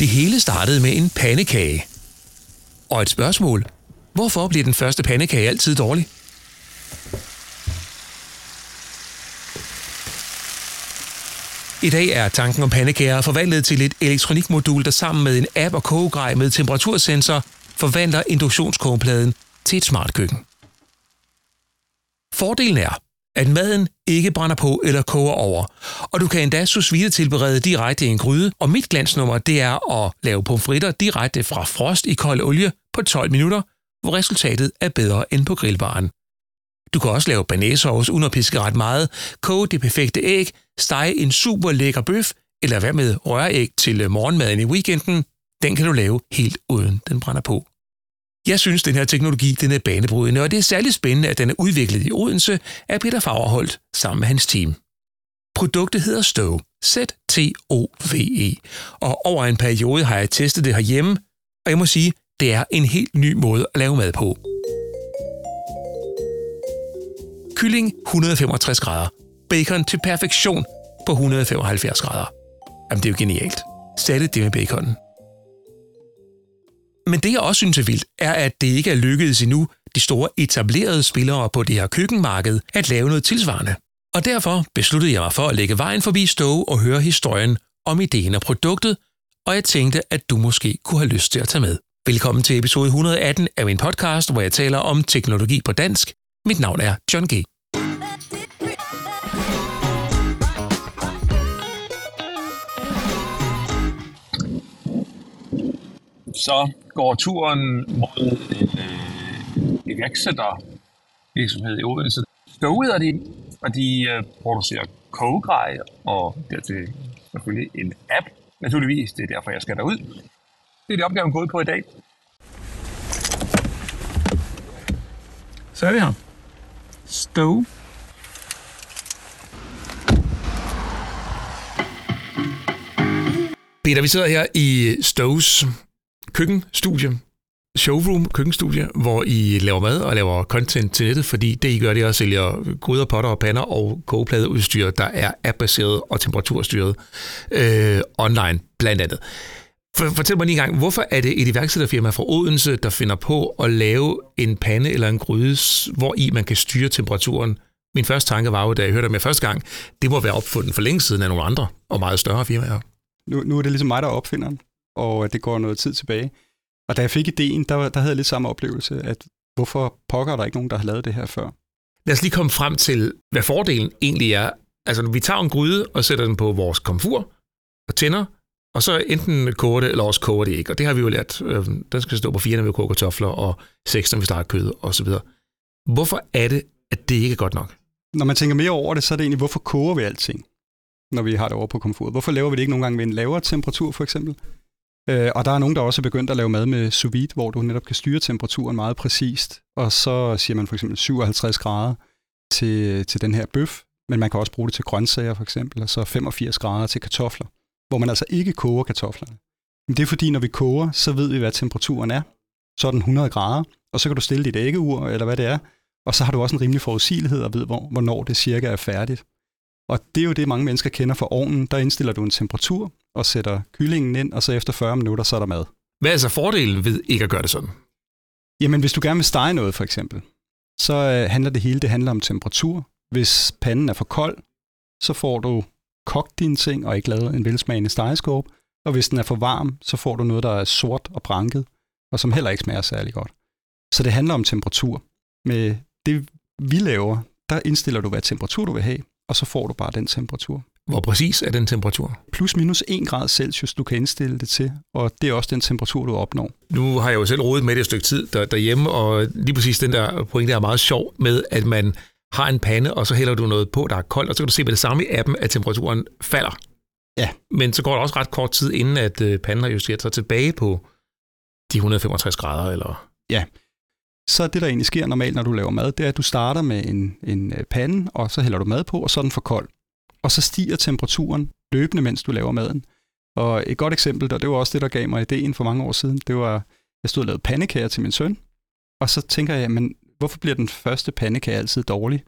Det hele startede med en pandekage. Og et spørgsmål. Hvorfor bliver den første pandekage altid dårlig? I dag er tanken om pandekager forvandlet til et elektronikmodul, der sammen med en app og kogegrej med temperatursensor forvandler induktionskogepladen til et smart køkken. Fordelen er, at maden ikke brænder på eller koger over, og du kan endda sous vide tilberede direkte i en gryde, og mit glansnummer det er at lave pomfritter direkte fra frost i kold olie på 12 minutter, hvor resultatet er bedre end på grillbaren. Du kan også lave banæsauce uden at piske ret meget, koge det perfekte æg, stege en super lækker bøf, eller hvad med røræg til morgenmaden i weekenden. Den kan du lave helt uden den brænder på. Jeg synes, den her teknologi den er banebrydende, og det er særligt spændende, at den er udviklet i Odense af Peter Fagerholt sammen med hans team. Produktet hedder Stove, Z-T-O-V-E, og over en periode har jeg testet det herhjemme, og jeg må sige, det er en helt ny måde at lave mad på. Kylling 165 grader. Bacon til perfektion på 175 grader. Jamen, det er jo genialt. Særligt det med baconen. Men det, jeg også synes er vildt, er, at det ikke er lykkedes endnu de store etablerede spillere på det her køkkenmarked at lave noget tilsvarende. Og derfor besluttede jeg mig for at lægge vejen forbi Stowe og høre historien om ideen og produktet, og jeg tænkte, at du måske kunne have lyst til at tage med. Velkommen til episode 118 af min podcast, hvor jeg taler om teknologi på dansk. Mit navn er John G. så går turen mod en øh, iværksætter virksomhed i Odense. Stowe hedder de, og de øh, producerer kogegrej, og dertil selvfølgelig en app, naturligvis. Det er derfor, jeg skal derud. Det er det opgaven gået på i dag. Så er vi her. Stowe. Peter, vi sidder her i Stows køkkenstudie, showroom køkkenstudie, hvor I laver mad og laver content til nettet, fordi det I gør, det er at sælge gryder, potter og pander og kogepladeudstyr, der er appbaseret og temperaturstyret øh, online blandt andet. For, fortæl mig lige en gang, hvorfor er det et iværksætterfirma fra Odense, der finder på at lave en pande eller en gryde, hvor i man kan styre temperaturen? Min første tanke var jo, da jeg hørte det med første gang, det må være opfundet for længe siden af nogle andre og meget større firmaer. Nu, nu er det ligesom mig, der opfinder den og det går noget tid tilbage. Og da jeg fik ideen, der, der havde jeg lidt samme oplevelse, at hvorfor pokker der ikke nogen, der har lavet det her før? Lad os lige komme frem til, hvad fordelen egentlig er. Altså, når vi tager en gryde og sætter den på vores komfur og tænder, og så enten koger det, eller også koger det ikke. Og det har vi jo lært. Øh, den skal stå på 4, når vi koger kartofler, og 6, når vi starter kød, og så videre. Hvorfor er det, at det ikke er godt nok? Når man tænker mere over det, så er det egentlig, hvorfor koger vi alting, når vi har det over på komfur? Hvorfor laver vi det ikke nogle gange ved en lavere temperatur, for eksempel? Øh, og der er nogen, der også er begyndt at lave mad med sous vide, hvor du netop kan styre temperaturen meget præcist. Og så siger man for eksempel 57 grader til, til den her bøf, men man kan også bruge det til grøntsager for eksempel, og så 85 grader til kartofler, hvor man altså ikke koger kartoflerne. Men det er fordi, når vi koger, så ved vi, hvad temperaturen er. Så er den 100 grader, og så kan du stille dit æggeur, eller hvad det er, og så har du også en rimelig forudsigelighed og ved, hvor, hvornår det cirka er færdigt. Og det er jo det, mange mennesker kender fra ovnen. Der indstiller du en temperatur, og sætter kyllingen ind, og så efter 40 minutter, så er der mad. Hvad er så fordelen ved ikke at gøre det sådan? Jamen, hvis du gerne vil stege noget, for eksempel, så øh, handler det hele det handler om temperatur. Hvis panden er for kold, så får du kogt dine ting og ikke lavet en velsmagende stegeskåb. Og hvis den er for varm, så får du noget, der er sort og branket, og som heller ikke smager særlig godt. Så det handler om temperatur. Med det, vi laver, der indstiller du, hvad temperatur du vil have, og så får du bare den temperatur. Hvor præcis er den temperatur? Plus minus 1 grad Celsius, du kan indstille det til, og det er også den temperatur, du opnår. Nu har jeg jo selv rodet med det et stykke tid der, derhjemme, og lige præcis den der pointe er meget sjov med, at man har en pande, og så hælder du noget på, der er koldt, og så kan du se med det samme i appen, at temperaturen falder. Ja. Men så går der også ret kort tid, inden at øh, panden har justeret sig tilbage på de 165 grader, eller... Ja, så det, der egentlig sker normalt, når du laver mad, det er, at du starter med en, en øh, pande, og så hælder du mad på, og så er den for kold og så stiger temperaturen løbende, mens du laver maden. Og et godt eksempel, og det var også det, der gav mig ideen for mange år siden, det var, jeg stod og lavede pandekager til min søn, og så tænker jeg, men hvorfor bliver den første pandekage altid dårlig?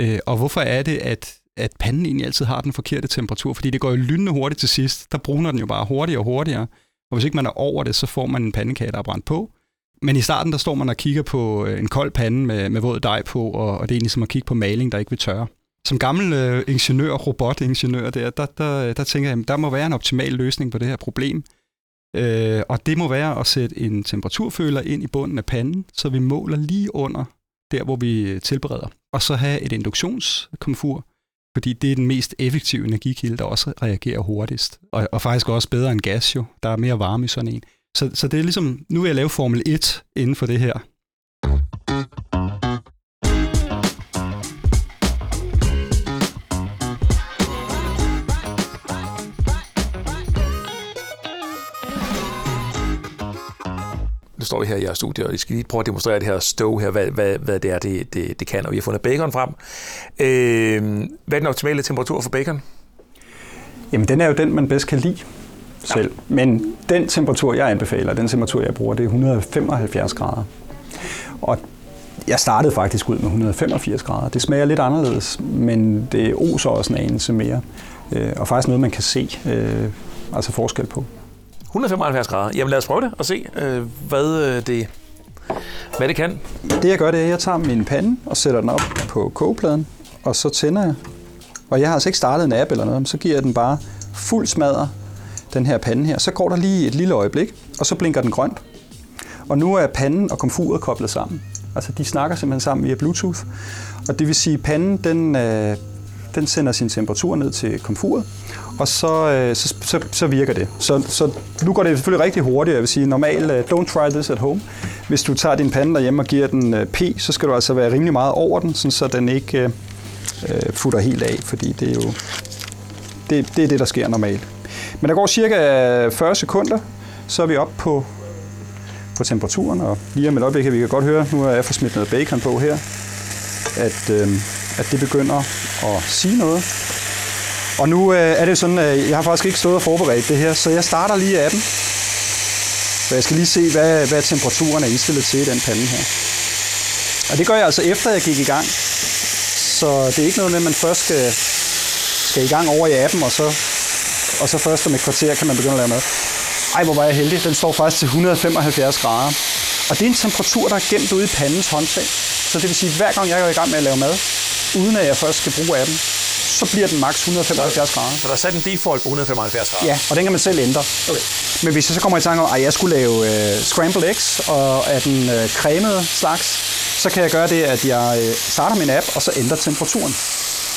Øh, og hvorfor er det, at, at panden egentlig altid har den forkerte temperatur? Fordi det går jo lynende hurtigt til sidst. Der bruner den jo bare hurtigere og hurtigere. Og hvis ikke man er over det, så får man en pandekage, der er brændt på. Men i starten, der står man og kigger på øh, en kold pande med, med våd dej på, og, og det er egentlig som at kigge på maling, der ikke vil tørre. Som gammel øh, ingeniør, robotingeniør, der, der, der, øh, der tænker jeg, der må være en optimal løsning på det her problem. Øh, og det må være at sætte en temperaturføler ind i bunden af panden, så vi måler lige under der, hvor vi øh, tilbereder. Og så have et induktionskomfur, fordi det er den mest effektive energikilde, der også reagerer hurtigst. Og, og faktisk også bedre end gas jo. Der er mere varme i sådan en. Så, så det er ligesom, nu vil jeg lave Formel 1 inden for det her. Nu står vi her i jeres studie, og I skal lige prøve at demonstrere det her stove her, hvad, hvad, hvad det er, det, det, det kan. Og vi har fundet bacon frem. Øh, hvad er den optimale temperatur for bacon? Jamen, den er jo den, man bedst kan lide selv. Men den temperatur, jeg anbefaler, den temperatur, jeg bruger, det er 175 grader. Og jeg startede faktisk ud med 185 grader. Det smager lidt anderledes, men det oser også en anelse mere. Øh, og faktisk noget, man kan se øh, altså forskel på. 175 grader. Jamen lad os prøve det og se, øh, hvad, det, hvad det kan. Det jeg gør, det er, at jeg tager min pande og sætter den op på kogepladen, og så tænder jeg. Og jeg har altså ikke startet en app eller noget, så giver jeg den bare fuld smadre, den her pande her. Så går der lige et lille øjeblik, og så blinker den grønt. Og nu er panden og komfuret koblet sammen. Altså de snakker simpelthen sammen via Bluetooth. Og det vil sige, at panden den, øh, den sender sin temperatur ned til komfuret, og så, øh, så, så, så virker det. Så, så nu går det selvfølgelig rigtig hurtigt. Jeg vil sige, normalt, uh, øh, don't try this at home. Hvis du tager din pande derhjemme og giver den uh, P, så skal du altså være rimelig meget over den, sådan så den ikke uh, futter helt af, fordi det er jo det, det er det, der sker normalt. Men der går cirka 40 sekunder, så er vi oppe på, på temperaturen, og lige om et øjeblik kan vi kan godt høre, nu har jeg fået smidt noget bacon på her, at, øh, at det begynder at sige noget. Og nu øh, er det sådan, at jeg har faktisk ikke stået og forberedt det her, så jeg starter lige appen. Så jeg skal lige se, hvad, hvad temperaturen er indstillet til i den pande her. Og det gør jeg altså efter, jeg gik i gang. Så det er ikke noget med, at man først skal, skal i gang over i appen, og så, og så først om et kvarter kan man begynde at lave mad. Ej, hvor var jeg heldig. Den står faktisk til 175 grader. Og det er en temperatur, der er gemt ude i pandens håndtag. Så det vil sige, at hver gang jeg går i gang med at lave mad, uden at jeg først skal bruge appen, så bliver den maks 175 grader. Så der er sat en default på 175 grader? Ja, og den kan man selv ændre. Okay. Men hvis jeg så kommer i tanke om, at jeg skulle lave uh, scrambled eggs, og er den uh, cremede slags, så kan jeg gøre det, at jeg uh, starter min app, og så ændrer temperaturen.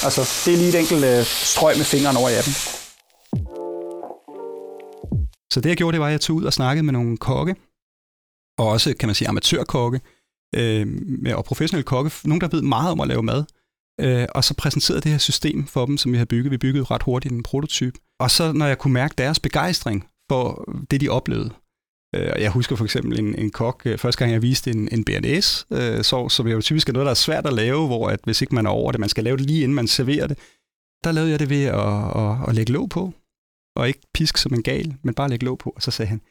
Altså, det er lige et enkelt uh, strøg med fingeren over i appen. Så det jeg gjorde, det var, at jeg tog ud og snakkede med nogle kokke, og også, kan man sige, amatørkokke, øh, og professionelle kokke, nogen, der ved meget om at lave mad, øh, og så præsenterede det her system for dem, som vi har bygget. Vi byggede ret hurtigt en prototype. Og så, når jeg kunne mærke deres begejstring for det, de oplevede, øh, jeg husker for eksempel en, en kok, øh, første gang jeg viste en, en BNS øh, sovs, som jo typisk er noget, der er svært at lave, hvor at hvis ikke man er over det, man skal lave det lige inden man serverer det, der lavede jeg det ved at, at, at lægge låg på, og ikke pisk som en gal, men bare lægge låg på. Og så sagde han,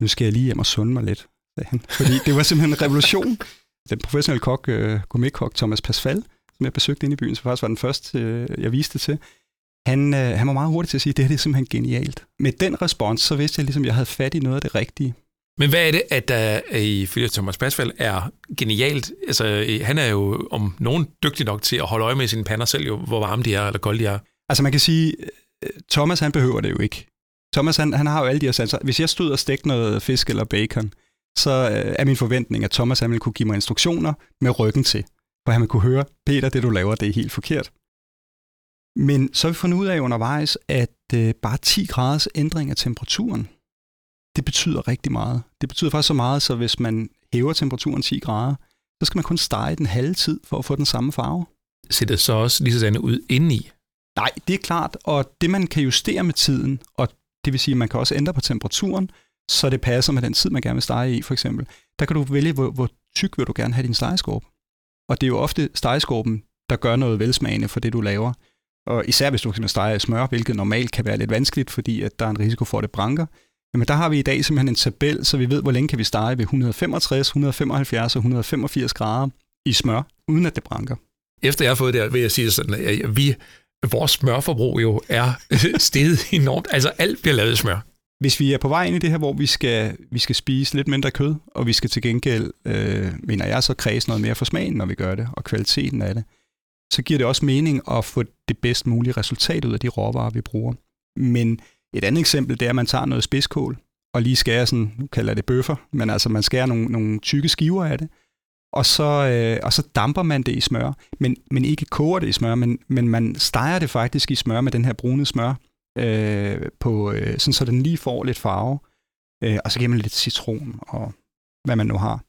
nu skal jeg lige hjem og sunde mig lidt, sagde han. Fordi det var simpelthen en revolution. Den professionelle kok, uh, gourmet-kok Thomas Pasfal, som jeg besøgte inde i byen, som faktisk var den første, uh, jeg viste det til, han, uh, han var meget hurtig til at sige, at det her det er simpelthen genialt. Med den respons, så vidste jeg ligesom, at jeg havde fat i noget af det rigtige. Men hvad er det, at der ifølge Thomas Pasfal er genialt? Altså, han er jo om nogen dygtig nok til at holde øje med sine pander selv, jo, hvor varme de er, eller kolde de er. Altså man kan sige, Thomas han behøver det jo ikke. Thomas han, han har jo alle de her sanser. Hvis jeg stod og stegte noget fisk eller bacon, så øh, er min forventning, at Thomas han ville kunne give mig instruktioner med ryggen til. For han ville kunne høre, Peter, det du laver, det er helt forkert. Men så har vi fundet ud af undervejs, at øh, bare 10 graders ændring af temperaturen, det betyder rigtig meget. Det betyder faktisk så meget, så hvis man hæver temperaturen 10 grader, så skal man kun stege den halve tid for at få den samme farve. Ser det så også lige sådan ud indeni? Nej, det er klart, og det man kan justere med tiden, og det vil sige, at man kan også ændre på temperaturen, så det passer med den tid, man gerne vil stege i, for eksempel. Der kan du vælge, hvor, hvor tyk vil du gerne have din stegeskorpe. Og det er jo ofte stegeskorpen, der gør noget velsmagende for det, du laver. Og især hvis du kan stege smør, hvilket normalt kan være lidt vanskeligt, fordi at der er en risiko for, at det branker. Men der har vi i dag simpelthen en tabel, så vi ved, hvor længe kan vi stege ved 165, 175 og 185 grader i smør, uden at det branker. Efter jeg har fået det, vil jeg sige sådan, at vi vores smørforbrug jo er steget enormt. Altså alt bliver lavet smør. hvis vi er på vej ind i det her, hvor vi skal, vi skal spise lidt mindre kød, og vi skal til gengæld, øh, mener jeg, så kredse noget mere for smagen, når vi gør det, og kvaliteten af det, så giver det også mening at få det bedst mulige resultat ud af de råvarer, vi bruger. Men et andet eksempel, det er, at man tager noget spidskål, og lige skærer sådan, nu kalder jeg det bøffer, men altså man skærer nogle, nogle tykke skiver af det, og så, øh, og så damper man det i smør, men, men ikke koger det i smør, men, men man steger det faktisk i smør med den her brune smør, øh, på, øh, sådan så den lige får lidt farve, øh, og så giver man lidt citron og hvad man nu har.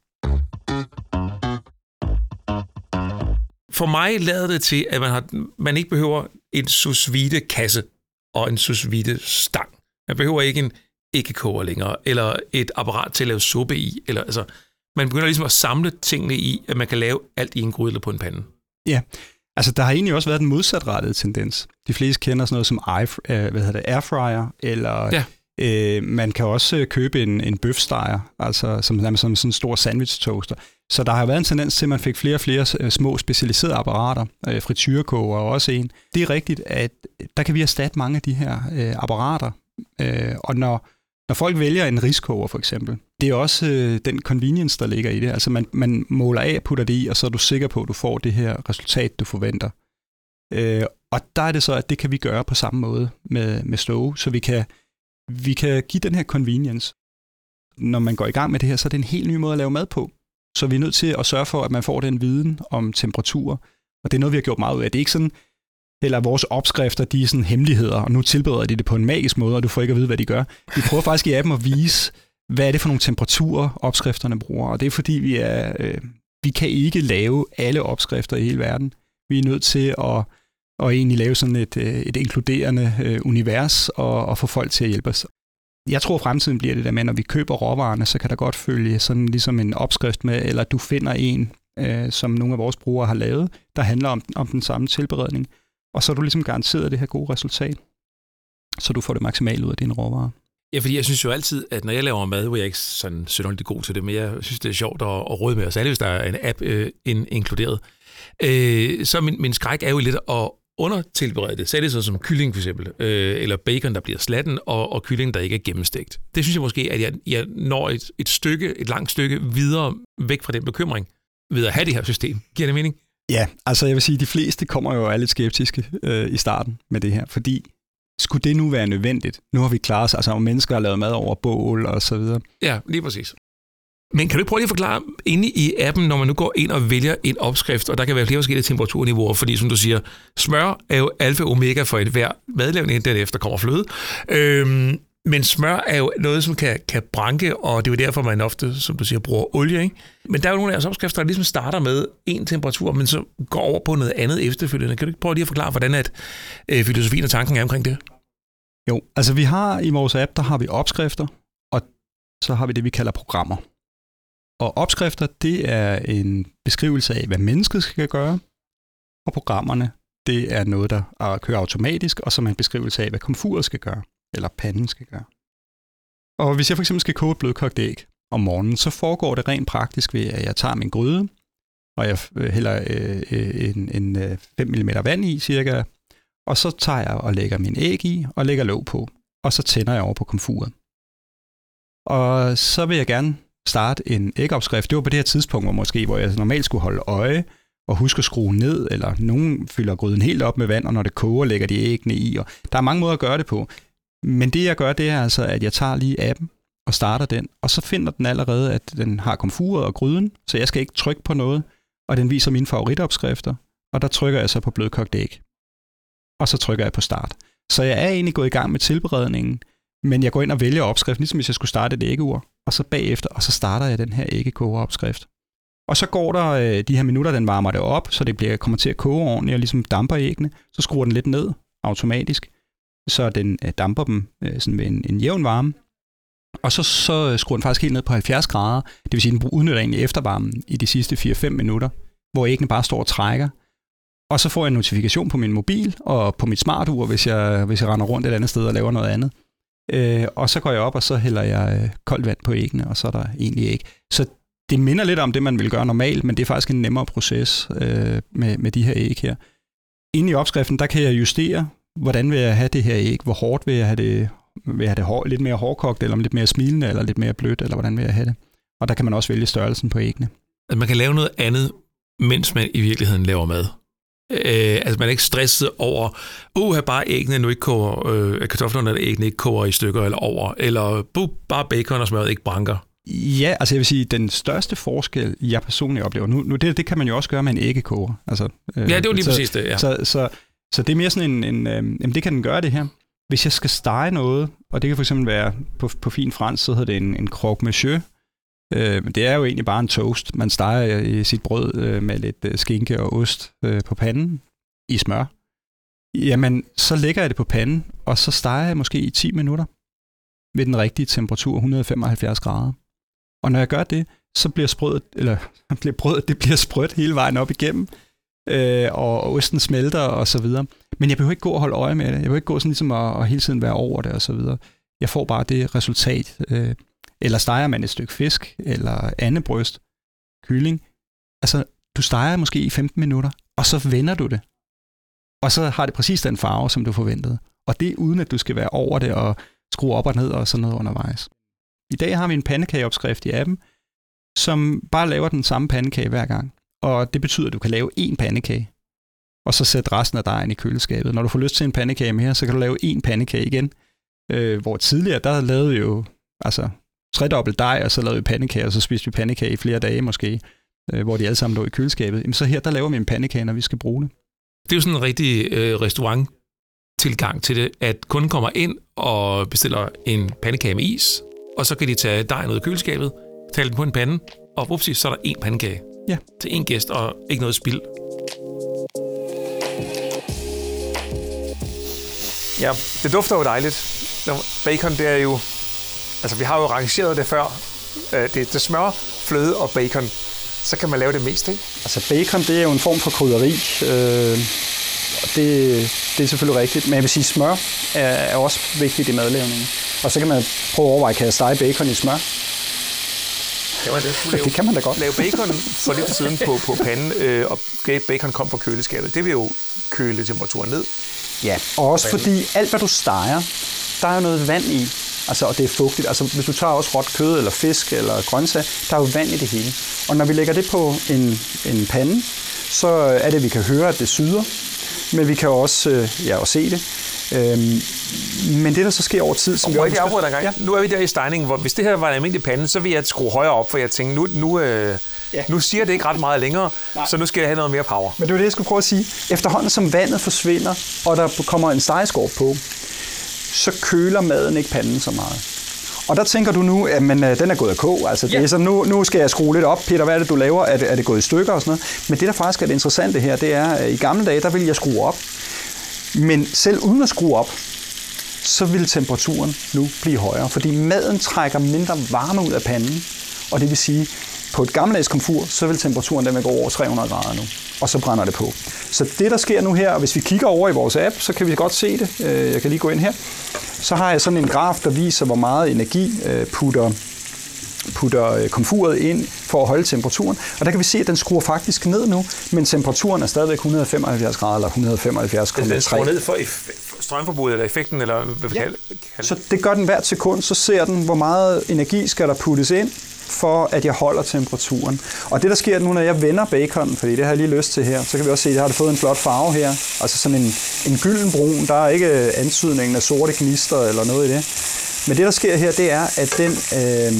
For mig lader det til, at man, har, man ikke behøver en sous vide kasse og en sous vide stang. Man behøver ikke en ikke koger længere, eller et apparat til at lave suppe i. Eller, altså, man begynder ligesom at samle tingene i, at man kan lave alt i en gryde eller på en pande. Ja, altså der har egentlig også været den modsatrettede tendens. De fleste kender sådan noget som eye, øh, hvad hedder det, airfryer, eller ja. øh, man kan også øh, købe en, en bøfsteger, altså som, som sådan en stor sandwich toaster. Så der har været en tendens til, at man fik flere og flere øh, små specialiserede apparater, øh, frityrkoger og også en. Det er rigtigt, at der kan vi erstatte mange af de her øh, apparater, øh, og når når folk vælger en riskoger for eksempel, det er også øh, den convenience, der ligger i det. Altså man, man måler af, putter det i, og så er du sikker på, at du får det her resultat, du forventer. Øh, og der er det så, at det kan vi gøre på samme måde med, med Stove, så vi kan, vi kan give den her convenience. Når man går i gang med det her, så er det en helt ny måde at lave mad på. Så vi er nødt til at sørge for, at man får den viden om temperatur, og det er noget, vi har gjort meget ud af. Det er ikke sådan, eller vores opskrifter, de er sådan hemmeligheder, og nu tilbereder de det på en magisk måde, og du får ikke at vide, hvad de gør. Vi prøver faktisk i appen at vise, hvad er det for nogle temperaturer, opskrifterne bruger, og det er fordi, vi, er, øh, vi kan ikke lave alle opskrifter i hele verden. Vi er nødt til at, at egentlig lave sådan et, øh, et inkluderende øh, univers, og, og få folk til at hjælpe os. Jeg tror, fremtiden bliver det der med, når vi køber råvarerne, så kan der godt følge sådan ligesom en opskrift med, eller du finder en, øh, som nogle af vores brugere har lavet, der handler om, om den samme tilberedning. Og så er du ligesom garanteret det her gode resultat, så du får det maksimale ud af dine råvarer. Ja, fordi jeg synes jo altid, at når jeg laver mad, hvor jeg ikke sådan synderligt god til det, men jeg synes, det er sjovt at, at råde med, os alle, hvis der er en app øh, in, inkluderet. Øh, så min, min skræk er jo lidt at undertilberede det. Så er det så som kylling for eksempel, øh, eller bacon, der bliver slatten, og, og kylling, der ikke er gennemstegt. Det synes jeg måske, at jeg, jeg når et, et stykke, et langt stykke videre væk fra den bekymring, ved at have det her system. Giver det mening? Ja, altså jeg vil sige, at de fleste kommer jo og er lidt skeptiske øh, i starten med det her, fordi skulle det nu være nødvendigt? Nu har vi klaret os, altså mennesker har lavet mad over bål og så videre. Ja, lige præcis. Men kan du prøve lige at forklare inde i appen, når man nu går ind og vælger en opskrift, og der kan være flere forskellige temperaturniveauer, fordi som du siger, smør er jo alfa og omega for et hver madlavning, efter kommer fløde. Øhm, men smør er jo noget, som kan, kan branke, og det er jo derfor, man ofte, som du siger, bruger olie. Ikke? Men der er jo nogle af jeres opskrifter, der ligesom starter med en temperatur, men så går over på noget andet efterfølgende. Kan du ikke prøve lige at forklare, hvordan at, øh, filosofien og tanken er omkring det? Jo, altså vi har i vores app, der har vi opskrifter, og så har vi det, vi kalder programmer. Og opskrifter, det er en beskrivelse af, hvad mennesket skal gøre, og programmerne, det er noget, der kører automatisk, og som er en beskrivelse af, hvad komfuret skal gøre eller panden skal gøre. Og hvis jeg for eksempel skal koge et blødkogt æg om morgenen, så foregår det rent praktisk ved, at jeg tager min gryde, og jeg øh, hælder øh, en, en øh, 5 mm vand i cirka, og så tager jeg og lægger min æg i, og lægger låg på, og så tænder jeg over på komfuret. Og så vil jeg gerne starte en ægopskrift. Det var på det her tidspunkt, hvor måske, hvor jeg normalt skulle holde øje, og huske at skrue ned, eller nogen fylder gryden helt op med vand, og når det koger, lægger de æggene i. Og der er mange måder at gøre det på. Men det jeg gør, det er altså, at jeg tager lige appen og starter den, og så finder den allerede, at den har komfuret og gryden, så jeg skal ikke trykke på noget, og den viser mine favoritopskrifter, og der trykker jeg så på blødkogt æg. Og så trykker jeg på start. Så jeg er egentlig gået i gang med tilberedningen, men jeg går ind og vælger opskriften, ligesom hvis jeg skulle starte et æggeur, og så bagefter, og så starter jeg den her æggekogeopskrift. Og så går der øh, de her minutter, den varmer det op, så det bliver, kommer til at koge ordentligt, og ligesom damper æggene. Så skruer den lidt ned automatisk, så den øh, damper dem øh, sådan med en, en jævn varme. Og så, så øh, skruer den faktisk helt ned på 70 grader, det vil sige, at den udnytter egentlig eftervarmen i de sidste 4-5 minutter, hvor æggene bare står og trækker. Og så får jeg en notifikation på min mobil og på mit smartur, hvis jeg, hvis jeg render rundt et andet sted og laver noget andet. Øh, og så går jeg op, og så hælder jeg øh, koldt vand på æggene, og så er der egentlig æg. Så det minder lidt om det, man vil gøre normalt, men det er faktisk en nemmere proces øh, med, med de her æg her. Inde i opskriften, der kan jeg justere hvordan vil jeg have det her æg, hvor hårdt vil jeg have det Vil jeg have det hår, lidt mere hårdkogt, eller lidt mere smilende, eller lidt mere blødt, eller hvordan vil jeg have det? Og der kan man også vælge størrelsen på æggene. Altså, man kan lave noget andet, mens man i virkeligheden laver mad. Øh, altså man er ikke stresset over, uh, bare æggene nu ikke koger, øh, kartoflerne eller æggene ikke koger i stykker eller over, eller uh, bare bacon og smør ikke branker. Ja, altså jeg vil sige, den største forskel, jeg personligt oplever, nu, nu det, det kan man jo også gøre med en æggekoger. Altså, øh, ja, det var lige så, præcis det, ja. Så, så, så det er mere sådan en, en øh, jamen det kan den gøre det her. Hvis jeg skal stege noget, og det kan fx være på, på fin fransk, så hedder det en, en croque monsieur, Øh, det er jo egentlig bare en toast. Man steger i sit brød øh, med lidt øh, skinke og ost øh, på panden i smør. Jamen, så lægger jeg det på panden, og så steger jeg måske i 10 minutter ved den rigtige temperatur, 175 grader. Og når jeg gør det, så bliver sprødet, eller bliver brødet, det bliver sprødt hele vejen op igennem, øh, og osten smelter og så videre. Men jeg behøver ikke gå og holde øje med det. Jeg behøver ikke gå sådan ligesom at, at hele tiden være over det og så videre. Jeg får bare det resultat. Øh, eller steger man et stykke fisk, eller andebryst, kylling. Altså, du steger måske i 15 minutter, og så vender du det. Og så har det præcis den farve, som du forventede. Og det uden, at du skal være over det og skrue op og ned og sådan noget undervejs. I dag har vi en pandekageopskrift i appen, som bare laver den samme pandekage hver gang. Og det betyder, at du kan lave én pandekage, og så sætte resten af dejen i køleskabet. Når du får lyst til en pandekage mere, så kan du lave én pandekage igen. Øh, hvor tidligere, der lavede vi jo altså tredobbelt dej, og så lavede vi pandekager, og så spiste vi pandekage i flere dage måske, øh, hvor de alle sammen lå i køleskabet. Jamen, så her, der laver vi en pandekage, når vi skal bruge det. Det er jo sådan en rigtig øh, restaurant tilgang til det, at kunden kommer ind og bestiller en pandekage med is, og så kan de tage dejen ud af køleskabet, tage den på en pande, og upsi, så er der en pandekage ja. til en gæst, og ikke noget spild. Ja, det dufter jo dejligt. Bacon, det er jo Altså, vi har jo rangeret det før. Øh, det er smør, fløde og bacon. Så kan man lave det mest, ikke? Altså, bacon, det er jo en form for krydderi. Øh, det, det er selvfølgelig rigtigt. Men jeg vil sige, smør er, er også vigtigt i madlavningen. Og så kan man prøve at overveje, kan jeg stege bacon i smør? Kan man det? Lave, det kan man da godt. Lave bacon for lidt siden på, på panden, øh, og bacon kom fra køleskabet. Det vil jo køle temperaturen ned. Ja, og også fordi alt, hvad du steger, der er jo noget vand i. Altså, og det er fugtigt. Altså, hvis du tager også råt kød eller fisk eller grøntsager, der er jo vand i det hele. Og når vi lægger det på en, en pande, så er det, at vi kan høre, at det syder, men vi kan også, øh, ja, også se det. Øhm, men det, der så sker over tid... Som og vi jeg dig gang? Ja. Nu er vi der i stejningen, hvor hvis det her var en almindelig pande, så vil jeg skrue højere op, for jeg tænker, nu, nu, øh, ja. nu siger det ikke ret meget længere, Nej. så nu skal jeg have noget mere power. Men det var det, jeg skulle prøve at sige. Efterhånden som vandet forsvinder, og der kommer en stegeskorp på, så køler maden ikke panden så meget. Og der tænker du nu, at men, øh, den er gået af kog. Altså, det er så, nu, nu skal jeg skrue lidt op. Peter, hvad er det, du laver? Er det, er det gået i stykker og sådan noget? Men det, der faktisk er det interessante her, det er, at i gamle dage, der ville jeg skrue op. Men selv uden at skrue op, så vil temperaturen nu blive højere, fordi maden trækker mindre varme ud af panden, og det vil sige, på et gammeldags komfur, så vil temperaturen den vil gå over 300 grader nu, og så brænder det på. Så det, der sker nu her, og hvis vi kigger over i vores app, så kan vi godt se det. Øh, jeg kan lige gå ind her. Så har jeg sådan en graf, der viser, hvor meget energi øh, putter putter øh, komfuret ind for at holde temperaturen. Og der kan vi se, at den skruer faktisk ned nu, men temperaturen er stadigvæk 175 grader eller 175,3. Den skruer ned for strømforbruget eller effekten, eller hvad ja. kalder det? Så det gør den hvert sekund, så ser den, hvor meget energi skal der puttes ind, for at jeg holder temperaturen. Og det, der sker nu, når jeg vender baconen, fordi det har jeg lige lyst til her, så kan vi også se, at jeg har fået en flot farve her. Altså sådan en, en gylden brun. Der er ikke øh, antydningen af sorte gnister eller noget i det. Men det, der sker her, det er, at den, øh,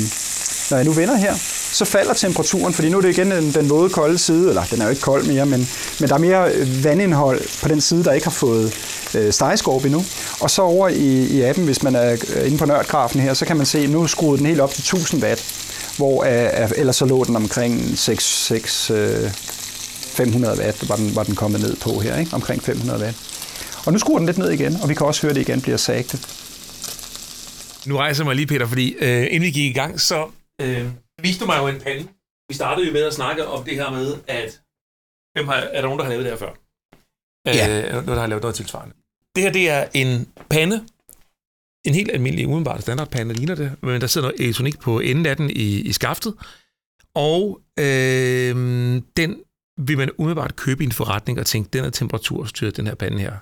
når jeg nu vender her, så falder temperaturen, fordi nu er det igen den, den våde kolde side, eller den er jo ikke kold mere, men, men der er mere øh, vandindhold på den side, der ikke har fået øh, stegeskorp endnu. Og så over i, i appen, hvis man er øh, inde på nørdkraften her, så kan man se, at nu skruet den helt op til 1000 watt hvor uh, ellers så lå den omkring 6, 6 uh, 500 watt, var den, var den kommet ned på her, ikke? omkring 500 watt. Og nu skruer den lidt ned igen, og vi kan også høre, at det igen bliver sagtet. Nu rejser jeg mig lige, Peter, fordi øh, inden vi gik i gang, så øh, viste du mig jo en pande. Vi startede jo med at snakke om det her med, at hvem har, er der nogen, der har lavet det her før? Ja. Øh, noget, der har lavet noget tilsvarende. Det her, det er en pande, en helt almindelig, umiddelbart standardpande, ligner det, men der sidder noget elektronik på enden af den i, i skaftet, og øh, den vil man umiddelbart købe i en forretning og tænke, den er temperaturstyret, den her pande her.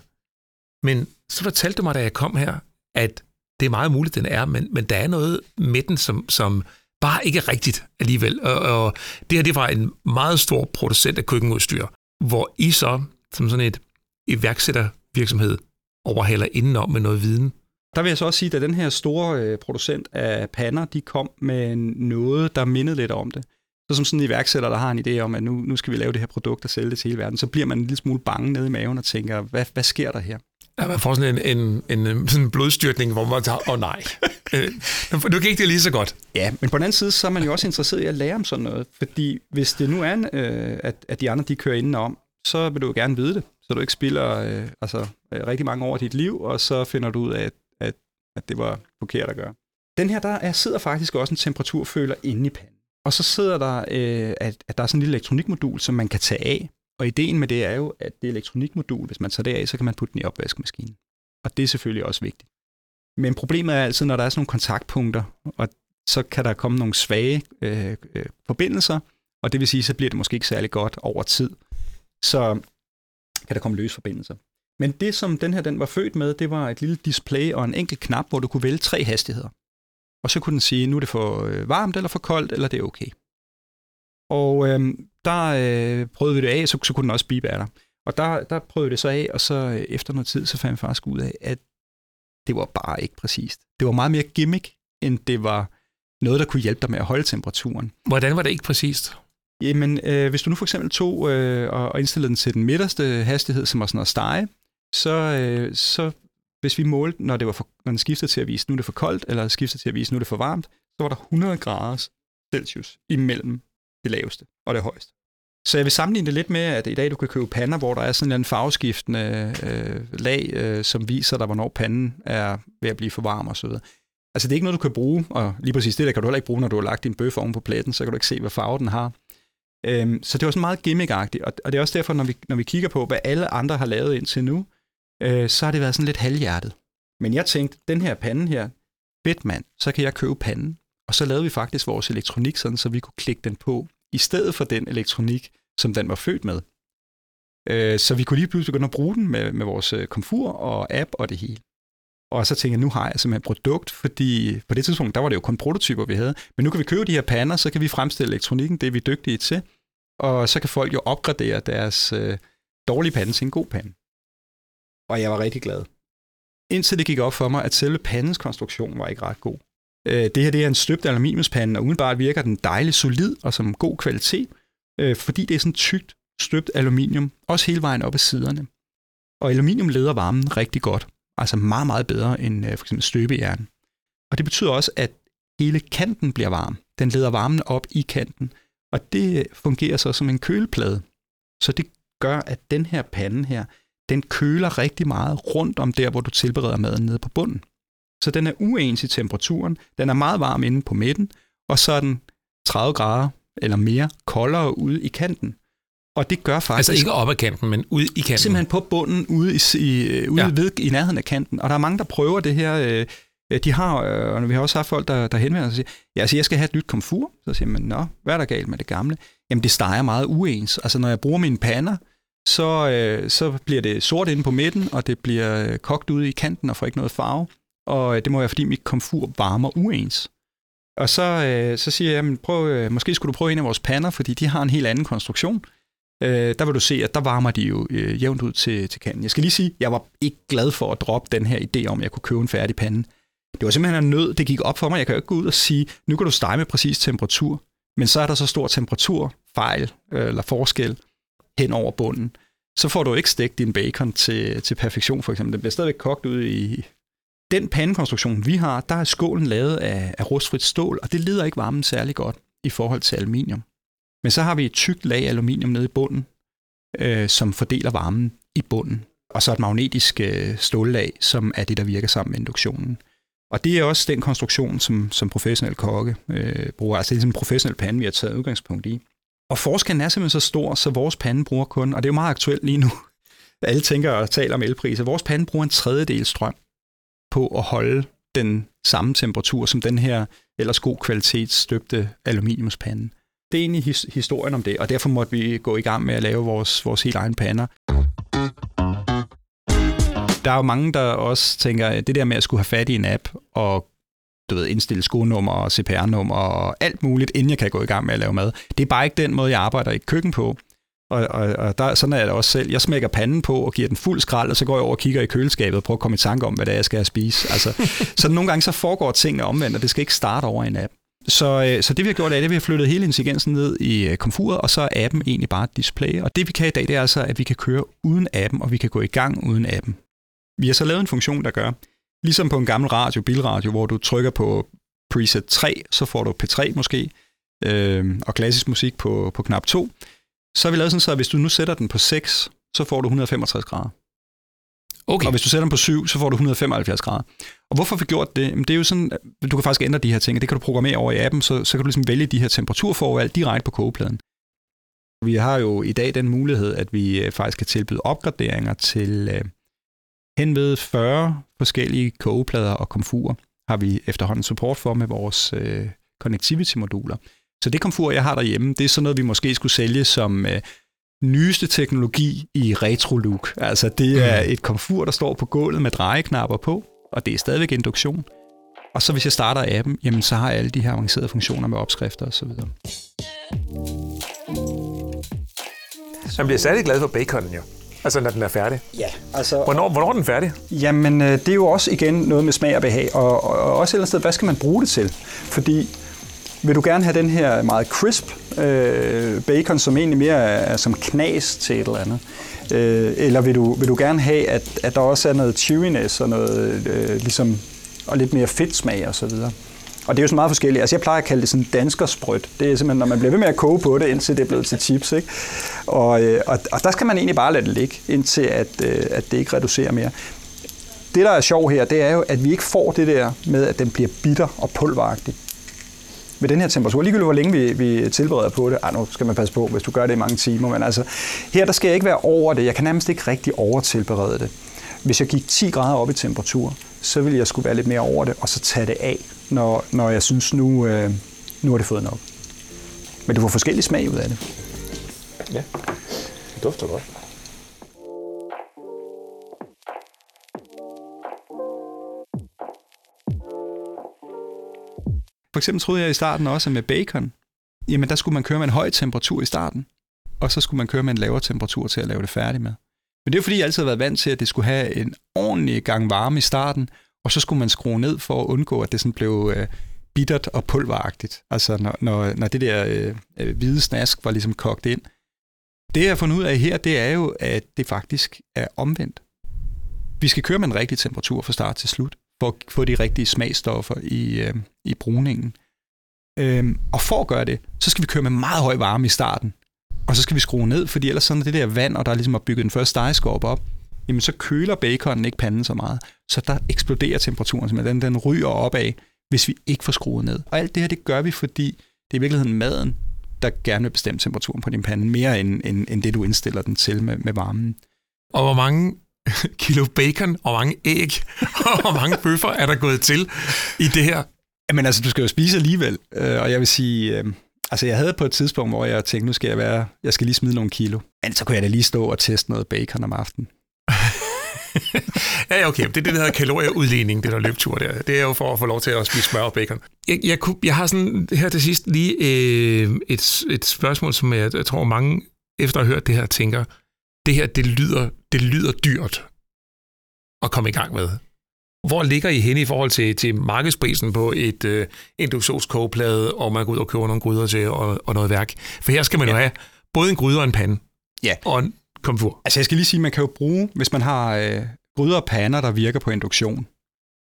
Men så fortalte du mig, da jeg kom her, at det er meget muligt, den er, men, men der er noget med den, som, som bare ikke er rigtigt alligevel. Og, og det her, det var en meget stor producent af køkkenudstyr, hvor I så, som sådan et iværksættervirksomhed, overhaler indenom med noget viden. Der vil jeg så også sige, at den her store øh, producent af pander, de kom med noget, der mindede lidt om det. Så som sådan en iværksætter, der har en idé om, at nu, nu skal vi lave det her produkt og sælge det til hele verden, så bliver man en lille smule bange nede i maven og tænker, hvad, hvad sker der her? Ja, man får sådan en, en, en, en sådan en blodstyrtning, hvor man tager, åh oh, nej, øh, nu gik det lige så godt. Ja, men på den anden side, så er man jo også interesseret i at lære om sådan noget. Fordi hvis det nu er, øh, at, at de andre de kører indenom, så vil du jo gerne vide det, så du ikke spilder øh, altså, øh, rigtig mange år af dit liv, og så finder du ud af, at, at, det var forkert at gøre. Den her, der er, sidder faktisk også en temperaturføler inde i panden. Og så sidder der, øh, at, at der er sådan en lille elektronikmodul, som man kan tage af. Og ideen med det er jo, at det elektronikmodul, hvis man tager det af, så kan man putte den i opvaskemaskinen. Og det er selvfølgelig også vigtigt. Men problemet er altid, når der er sådan nogle kontaktpunkter, og så kan der komme nogle svage øh, øh, forbindelser, og det vil sige, så bliver det måske ikke særlig godt over tid. Så kan der komme løse forbindelser. Men det, som den her den var født med, det var et lille display og en enkelt knap, hvor du kunne vælge tre hastigheder. Og så kunne den sige, nu er det for øh, varmt eller for koldt, eller det er okay. Og øh, der øh, prøvede vi det af, så, så kunne den også bibe af dig. Og der, der prøvede vi det så af, og så øh, efter noget tid, så fandt jeg faktisk ud af, at det var bare ikke præcist. Det var meget mere gimmick, end det var noget, der kunne hjælpe dig med at holde temperaturen. Hvordan var det ikke præcist? Jamen, øh, hvis du nu for eksempel tog øh, og, indstillede den til den midterste hastighed, som var sådan at stege, så, øh, så hvis vi målte, når, det var for, når den skiftede til at vise, nu er det for koldt, eller skiftede til at vise, nu er det for varmt, så var der 100 grader Celsius imellem det laveste og det højeste. Så jeg vil sammenligne det lidt med, at i dag du kan købe pander, hvor der er sådan en farveskiftende øh, lag, øh, som viser dig, hvornår panden er ved at blive for varm og så videre. Altså det er ikke noget, du kan bruge, og lige præcis det der kan du heller ikke bruge, når du har lagt din bøf oven på pladen, så kan du ikke se, hvad farve den har. Øhm, så det var sådan meget gimmickagtigt, og, og det er også derfor, når vi, når vi kigger på, hvad alle andre har lavet indtil nu, øh, så har det været sådan lidt halvhjertet. Men jeg tænkte, den her pande her, fedt mand, så kan jeg købe panden. Og så lavede vi faktisk vores elektronik sådan, så vi kunne klikke den på, i stedet for den elektronik, som den var født med. Øh, så vi kunne lige pludselig begynde at bruge den med, med vores øh, komfur og app og det hele. Og så tænkte jeg, nu har jeg simpelthen et produkt, fordi på det tidspunkt, der var det jo kun prototyper, vi havde. Men nu kan vi købe de her pander, så kan vi fremstille elektronikken, det er vi dygtige til. Og så kan folk jo opgradere deres øh, dårlige pande til en god pande. Og jeg var rigtig glad. Indtil det gik op for mig, at selve pandens konstruktion var ikke ret god. Øh, det her det er en støbt aluminiumspande, og udenbart virker den dejligt solid og som god kvalitet, øh, fordi det er sådan tykt støbt aluminium, også hele vejen op ad siderne. Og aluminium leder varmen rigtig godt, altså meget, meget bedre end øh, for eksempel støbejern. Og det betyder også, at hele kanten bliver varm. Den leder varmen op i kanten, og det fungerer så som en køleplade. Så det gør, at den her pande her, den køler rigtig meget rundt om der, hvor du tilbereder maden nede på bunden. Så den er uens i temperaturen, den er meget varm inde på midten, og så er den 30 grader eller mere koldere ude i kanten. Og det gør faktisk... Altså ikke op ad kanten, men ude i kanten? Simpelthen på bunden, ude, i, i, ude ja. ved, i nærheden af kanten. Og der er mange, der prøver det her. Øh, de har, øh, og vi har også haft folk, der, der henvender sig og siger, ja, altså, jeg skal have et nyt komfur. Så siger man, nå, hvad er der galt med det gamle? Jamen, det steger meget uens. Altså, når jeg bruger mine pander, så, øh, så bliver det sort inde på midten, og det bliver øh, kogt ude i kanten og får ikke noget farve. Og øh, det må være, fordi mit komfur varmer uens. Og så, øh, så siger jeg, prøv, øh, måske skulle du prøve en af vores pander, fordi de har en helt anden konstruktion. Øh, der vil du se, at der varmer de jo øh, jævnt ud til, til kanten. Jeg skal lige sige, jeg var ikke glad for at droppe den her idé om, at jeg kunne købe en færdig pande. Det var simpelthen en nød, det gik op for mig. Jeg kan jo ikke gå ud og sige, nu kan du stege med præcis temperatur, men så er der så stor temperaturfejl øh, eller forskel hen over bunden. Så får du ikke stegt din bacon til, til perfektion, for eksempel. Den bliver stadigvæk kogt ud i... Den pandekonstruktion, vi har, der er skålen lavet af, af rustfrit stål, og det leder ikke varmen særlig godt i forhold til aluminium. Men så har vi et tykt lag aluminium nede i bunden, øh, som fordeler varmen i bunden. Og så et magnetisk øh, stållag, som er det, der virker sammen med induktionen. Og det er også den konstruktion, som, som professionel kokke øh, bruger. Altså det er ligesom en professionel pande, vi har taget udgangspunkt i. Og forskellen er simpelthen så stor, så vores pande bruger kun, og det er jo meget aktuelt lige nu, alle tænker og taler om elpriser, vores pande bruger en tredjedel strøm på at holde den samme temperatur som den her ellers god kvalitetsstøbte aluminiumspande. Det er egentlig his- historien om det, og derfor måtte vi gå i gang med at lave vores, vores helt egen pander. der er jo mange, der også tænker, at det der med at skulle have fat i en app og du ved, indstille skonummer og CPR-nummer og alt muligt, inden jeg kan gå i gang med at lave mad. Det er bare ikke den måde, jeg arbejder i køkken på. Og, og, og der, sådan er det også selv. Jeg smækker panden på og giver den fuld skrald, og så går jeg over og kigger i køleskabet og prøver at komme i tanke om, hvad det er, jeg skal have spise. Altså, så nogle gange så foregår tingene omvendt, og det skal ikke starte over en app. Så, øh, så det vi har gjort er, at vi har flyttet hele intelligensen ned i øh, komfuret, og så er appen egentlig bare et display. Og det vi kan i dag, det er altså, at vi kan køre uden appen, og vi kan gå i gang uden appen. Vi har så lavet en funktion, der gør, ligesom på en gammel radio, bilradio, hvor du trykker på preset 3, så får du P3 måske, øh, og klassisk musik på, på knap 2. Så har vi lavet sådan, så at hvis du nu sætter den på 6, så får du 165 grader. Okay. Og hvis du sætter den på 7, så får du 175 grader. Og hvorfor har vi gjort det? Jamen, det er jo sådan, du kan faktisk ændre de her ting, det kan du programmere over i appen, så, så kan du ligesom vælge de her temperaturforhold direkte på kogepladen. Vi har jo i dag den mulighed, at vi øh, faktisk kan tilbyde opgraderinger til øh, hen ved 40 forskellige kogeplader og komfurer har vi efterhånden support for med vores øh, connectivity-moduler. Så det komfur, jeg har derhjemme, det er sådan noget, vi måske skulle sælge som øh, nyeste teknologi i retro-look. Altså det er et komfur, der står på gulvet med drejeknapper på, og det er stadigvæk induktion. Og så hvis jeg starter appen, jamen så har jeg alle de her avancerede funktioner med opskrifter osv. Man bliver særlig glad for baconen jo. Altså, når den er færdig. Ja, altså... Hvornår, hvornår er den færdig? Jamen, øh, det er jo også igen noget med smag og behag, og, og, og også et eller andet sted, hvad skal man bruge det til? Fordi vil du gerne have den her meget crisp øh, bacon, som egentlig mere er som knas til et eller andet? Øh, eller vil du, vil du gerne have, at, at der også er noget chewiness og noget øh, ligesom, og lidt mere fedtsmag og så videre? Og det er jo sådan meget forskelligt. Altså jeg plejer at kalde det sådan danskersprødt. Det er simpelthen, når man bliver ved med at koge på det, indtil det er blevet til chips. Ikke? Og, øh, og, og der skal man egentlig bare lade det ligge, indtil at, øh, at det ikke reducerer mere. Det, der er sjov her, det er jo, at vi ikke får det der med, at den bliver bitter og pulveragtig ved den her temperatur. Ligegyldigt hvor længe vi, vi tilbereder på det. Ej, nu skal man passe på, hvis du gør det i mange timer. Men altså, her der skal jeg ikke være over det. Jeg kan nærmest ikke rigtig overtilberede det. Hvis jeg gik 10 grader op i temperatur, så ville jeg skulle være lidt mere over det, og så tage det af, når, når jeg synes, nu, øh, nu har det fået nok. Men du får forskellig smag ud af det. Ja, det dufter godt. For eksempel troede jeg i starten også, at med bacon, jamen der skulle man køre med en høj temperatur i starten, og så skulle man køre med en lavere temperatur til at lave det færdigt med. Men det er fordi, jeg altid har været vant til, at det skulle have en ordentlig gang varme i starten, og så skulle man skrue ned for at undgå, at det sådan blev øh, bittert og pulveragtigt. Altså når, når, når det der øh, øh hvide snask var ligesom kogt ind. Det jeg har fundet ud af her, det er jo, at det faktisk er omvendt. Vi skal køre med en rigtig temperatur fra start til slut for at få de rigtige smagstoffer i, øh, i bruningen. Øhm, og for at gøre det, så skal vi køre med meget høj varme i starten. Og så skal vi skrue ned, fordi ellers sådan det der vand, og der er ligesom er bygget den første stegeskorp op, jamen så køler baconen ikke panden så meget. Så der eksploderer temperaturen, så den, den ryger opad, hvis vi ikke får skruet ned. Og alt det her, det gør vi, fordi det er i virkeligheden maden, der gerne vil bestemme temperaturen på din pande, mere end, end, end det, du indstiller den til med, med varmen. Og hvor mange kilo bacon, og hvor mange æg, og hvor mange bøffer er der gået til i det her? Jamen altså, du skal jo spise alligevel, øh, og jeg vil sige, øh, altså jeg havde på et tidspunkt, hvor jeg tænkte, nu skal jeg være, jeg skal lige smide nogle kilo. Men så kunne jeg da lige stå og teste noget bacon om aftenen. ja, okay. Det er det, der hedder kalorieudligning, det der løbetur der. Det er jo for at få lov til at spise smør og bacon. Jeg, jeg, kunne, jeg har sådan her til sidst lige øh, et, et spørgsmål, som jeg, jeg tror mange efter at have hørt det her tænker, det her, det lyder, det lyder dyrt at komme i gang med. Hvor ligger I henne i forhold til, til markedsprisen på et øh, induktionskogeplade, og man går ud og køber nogle gryder til og, og noget værk? For her skal man ja. jo have både en gryde og en pande. Ja. Og en komfur. Altså jeg skal lige sige, man kan jo bruge, hvis man har øh, gryder og pander, der virker på induktion,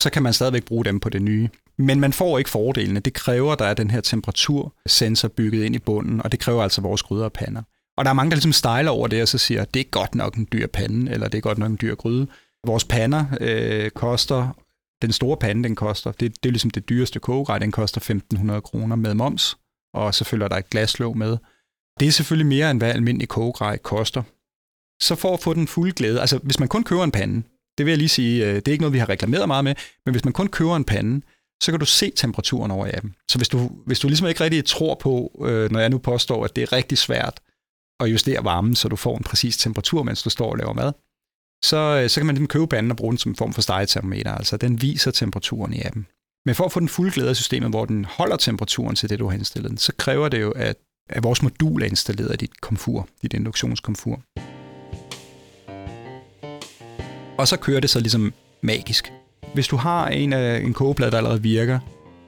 så kan man stadigvæk bruge dem på det nye. Men man får ikke fordelene. Det kræver, at der er den her temperatursensor bygget ind i bunden, og det kræver altså vores gryder og pander. Og der er mange, der ligesom stejler over det, og så siger, det er godt nok en dyr pande, eller det er godt nok en dyr gryde. Vores pander øh, koster, den store pande, den koster, det, det er ligesom det dyreste kogegrej, den koster 1.500 kroner med moms, og så følger der et glaslåg med. Det er selvfølgelig mere, end hvad almindelig kogegrej koster. Så for at få den fulde glæde, altså hvis man kun køber en pande, det vil jeg lige sige, øh, det er ikke noget, vi har reklameret meget med, men hvis man kun køber en pande, så kan du se temperaturen over i appen. Så hvis du, hvis du ligesom ikke rigtig tror på, øh, når jeg nu påstår, at det er rigtig svært at justere varmen, så du får en præcis temperatur, mens du står og laver mad, så, øh, så kan man ligesom købe panden og bruge den som en form for stegetermometer. Altså, den viser temperaturen i appen. Men for at få den fulde glæde af systemet, hvor den holder temperaturen til det, du har indstillet, den, så kræver det jo, at, at vores modul er installeret i dit komfur, dit induktionskomfur. Og så kører det så ligesom magisk. Hvis du har en, en kogeplade, der allerede virker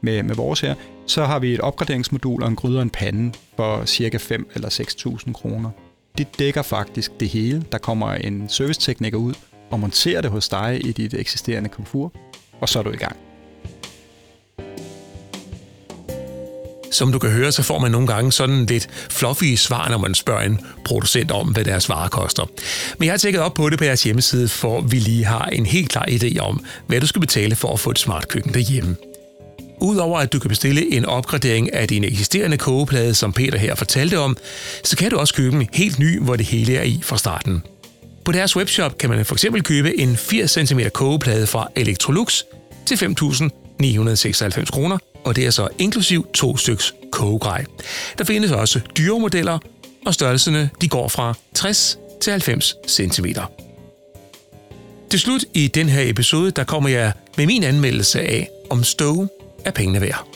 med, med vores her, så har vi et opgraderingsmodul og en gryde og en pande for cirka 5 eller 6.000 kroner. Det dækker faktisk det hele. Der kommer en servicetekniker ud og monterer det hos dig i dit eksisterende komfur, og så er du i gang. Som du kan høre, så får man nogle gange sådan lidt fluffy svar, når man spørger en producent om, hvad deres varer koster. Men jeg har tjekket op på det på jeres hjemmeside, for vi lige har en helt klar idé om, hvad du skal betale for at få et smart køkken derhjemme. Udover at du kan bestille en opgradering af din eksisterende kogeplade, som Peter her fortalte om, så kan du også købe en helt ny, hvor det hele er i fra starten. På deres webshop kan man for eksempel købe en 80 cm kogeplade fra Electrolux til 5.996 kroner, og det er så inklusiv to styks kogegrej. Der findes også dyre modeller, og størrelserne de går fra 60 til 90 cm. Til slut i den her episode, der kommer jeg med min anmeldelse af, om Stowe er pengene værd.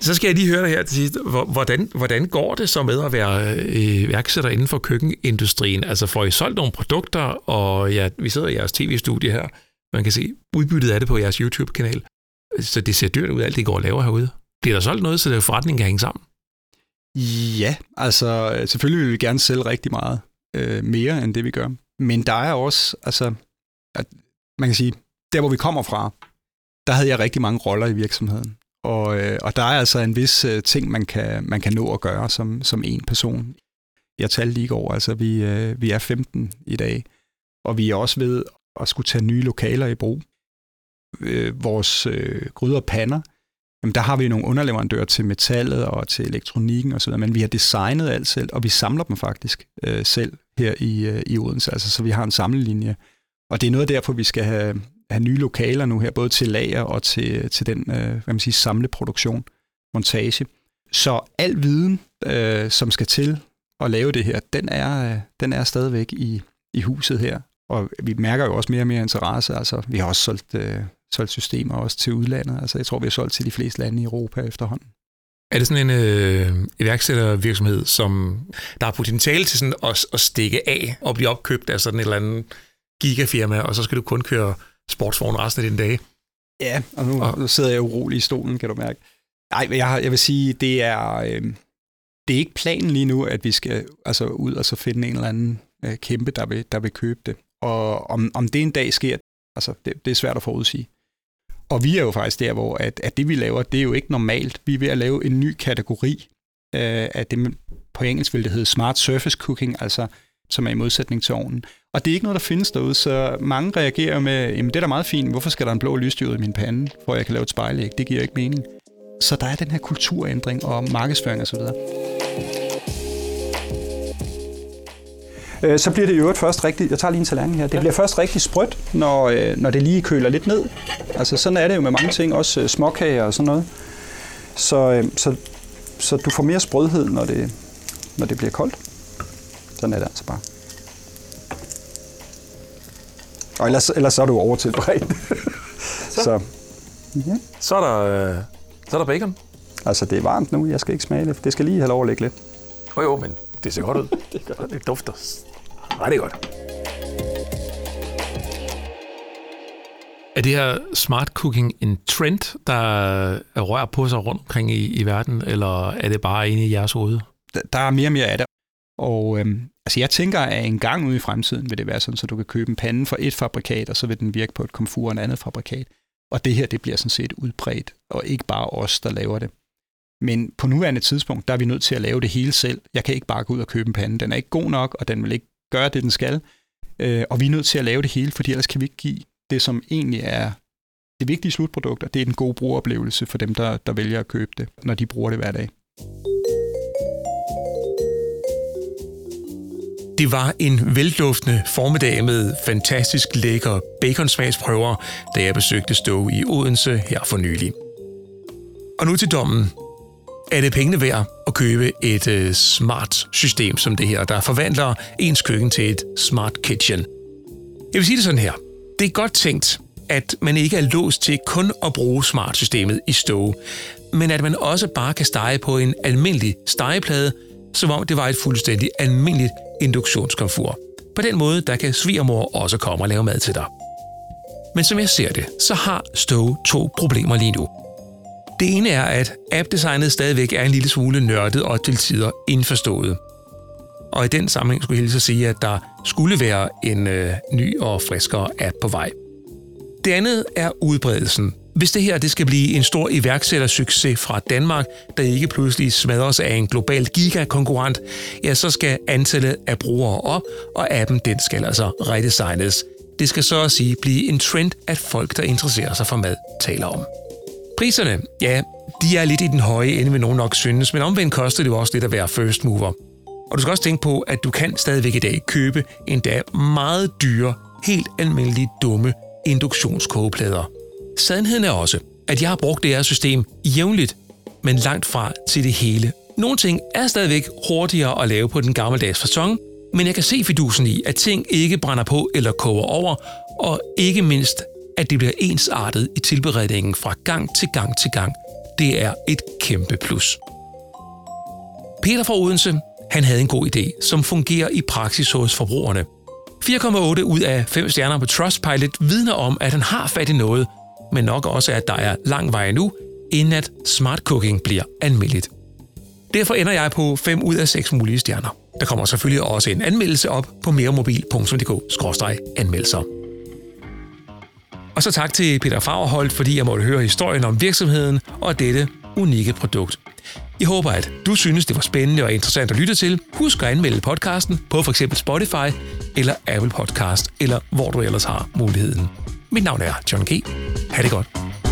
Så skal jeg lige høre dig her til sidst. Hvordan, hvordan går det så med at være øh, værksætter inden for køkkenindustrien? Altså får I solgt nogle produkter, og ja, vi sidder i jeres tv-studie her. Man kan se udbyttet af det på jeres YouTube-kanal. Så det ser dyrt ud, alt det går og laver herude. Bliver der solgt noget, så det forretningen kan hænge sammen? Ja, altså selvfølgelig vil vi gerne sælge rigtig meget øh, mere end det, vi gør. Men der er også, altså, at man kan sige, der hvor vi kommer fra, der havde jeg rigtig mange roller i virksomheden. Og, øh, og der er altså en vis øh, ting, man kan, man kan nå at gøre som, som en person. Jeg talte lige i går, altså vi, øh, vi er 15 i dag, og vi er også ved at skulle tage nye lokaler i brug. Øh, vores øh, gryder og pander, jamen der har vi nogle underleverandører til metallet og til elektronikken osv., men vi har designet alt selv, og vi samler dem faktisk øh, selv her i, øh, i Odense, altså så vi har en samlelinje. Og det er noget derfor, vi skal have, have nye lokaler nu her, både til lager og til, til den øh, hvad man siger, samleproduktion, montage. Så al viden, øh, som skal til at lave det her, den er, øh, den er stadigvæk i, i huset her. Og vi mærker jo også mere og mere interesse. Altså, vi har også solgt, øh, solgt systemer også til udlandet. Altså, jeg tror, vi har solgt til de fleste lande i Europa efterhånden. Er det sådan en øh, iværksættervirksomhed, som der har potentiale til sådan at, at stikke af og blive opkøbt af sådan et eller andet gigafirma, og så skal du kun køre sportsvogn resten af dine dage? Ja, og nu, og... sidder jeg urolig i stolen, kan du mærke. Nej, jeg, jeg vil sige, det er, øh, det er ikke planen lige nu, at vi skal altså, ud og så finde en eller anden øh, kæmpe, der vil, der vil købe det. Og om, om det en dag sker, altså, det, det er svært at forudsige. Og vi er jo faktisk der, hvor at, at det vi laver, det er jo ikke normalt. Vi er ved at lave en ny kategori øh, af det, på engelsk vil det hedde smart surface cooking, altså som er i modsætning til ovnen. Og det er ikke noget, der findes derude, så mange reagerer med, jamen det er da meget fint, hvorfor skal der en blå lysdiode i min pande, at jeg kan lave et spejlæg? Det giver ikke mening. Så der er den her kulturændring og markedsføring osv. Øh, så bliver det i øvrigt først rigtig, jeg tager lige en tallerken her, det ja. bliver først rigtig sprødt, når, øh, når det lige køler lidt ned. Altså sådan er det jo med mange ting, også øh, småkager og sådan noget. Så, så, så du får mere sprødhed, når det, når det bliver koldt. Sådan er det altså bare. Og ellers, ellers så er du overtilberedt. så. så. Ja. Så, er der, øh, så er der bacon. Altså, det er varmt nu. Jeg skal ikke smage det. Det skal lige have lov at ligge lidt. Jo, jo, men det ser godt ud. det, gør det. det dufter rigtig godt. Er det her smart cooking en trend, der rører på sig rundt omkring i, i verden, eller er det bare inde i jeres hoved? Der er mere og mere af det. Og øhm, altså jeg tænker, at en gang ude i fremtiden vil det være sådan, så du kan købe en pande fra et fabrikat, og så vil den virke på et komfur og en andet fabrikat. Og det her, det bliver sådan set udbredt, og ikke bare os, der laver det. Men på nuværende tidspunkt, der er vi nødt til at lave det hele selv. Jeg kan ikke bare gå ud og købe en pande. Den er ikke god nok, og den vil ikke gøre det, den skal. Øh, og vi er nødt til at lave det hele, fordi ellers kan vi ikke give det, som egentlig er det vigtige slutprodukt, og det er den gode brugeroplevelse for dem, der, der vælger at købe det, når de bruger det hver dag. Det var en velduftende formiddag med fantastisk lækker baconsmagsprøver, da jeg besøgte Stowe i Odense her for nylig. Og nu til dommen. er det pengene værd at købe et øh, smart system som det her, der forvandler ens køkken til et smart kitchen. Jeg vil sige det sådan her. Det er godt tænkt, at man ikke er låst til kun at bruge smart-systemet i Stowe, men at man også bare kan stege på en almindelig stegeplade, som om det var et fuldstændig almindeligt induktionskomfur. På den måde, der kan svigermor også komme og lave mad til dig. Men som jeg ser det, så har Stove to problemer lige nu. Det ene er, at appdesignet stadigvæk er en lille smule nørdet og til tider indforstået. Og i den sammenhæng skulle jeg hilse at sige, at der skulle være en øh, ny og friskere app på vej. Det andet er udbredelsen. Hvis det her det skal blive en stor iværksættersucces fra Danmark, der ikke pludselig smadres af en global gigakonkurrent, ja, så skal antallet af brugere op, og appen den skal altså redesignes. Det skal så at sige blive en trend, at folk, der interesserer sig for mad, taler om. Priserne, ja, de er lidt i den høje ende, vil nogen nok synes, men omvendt koster det jo også lidt at være first mover. Og du skal også tænke på, at du kan stadigvæk i dag købe endda meget dyre, helt almindelige dumme induktionskogeplader. Sandheden er også, at jeg har brugt det her system jævnligt, men langt fra til det hele. Nogle ting er stadigvæk hurtigere at lave på den gammeldags fasong, men jeg kan se fidusen i, at ting ikke brænder på eller koger over, og ikke mindst, at det bliver ensartet i tilberedningen fra gang til gang til gang. Det er et kæmpe plus. Peter fra Odense, han havde en god idé, som fungerer i praksis hos forbrugerne. 4,8 ud af 5 stjerner på Trustpilot vidner om, at han har fat i noget, men nok også, at der er lang vej nu, inden at smart cooking bliver almindeligt. Derfor ender jeg på 5 ud af 6 mulige stjerner. Der kommer selvfølgelig også en anmeldelse op på meremobil.dk-anmeldelser. Og så tak til Peter Fagerholt, fordi jeg måtte høre historien om virksomheden og dette unikke produkt. Jeg håber, at du synes, det var spændende og interessant at lytte til. Husk at anmelde podcasten på f.eks. Spotify eller Apple Podcast, eller hvor du ellers har muligheden. Mit navn er John G. Ha' det godt.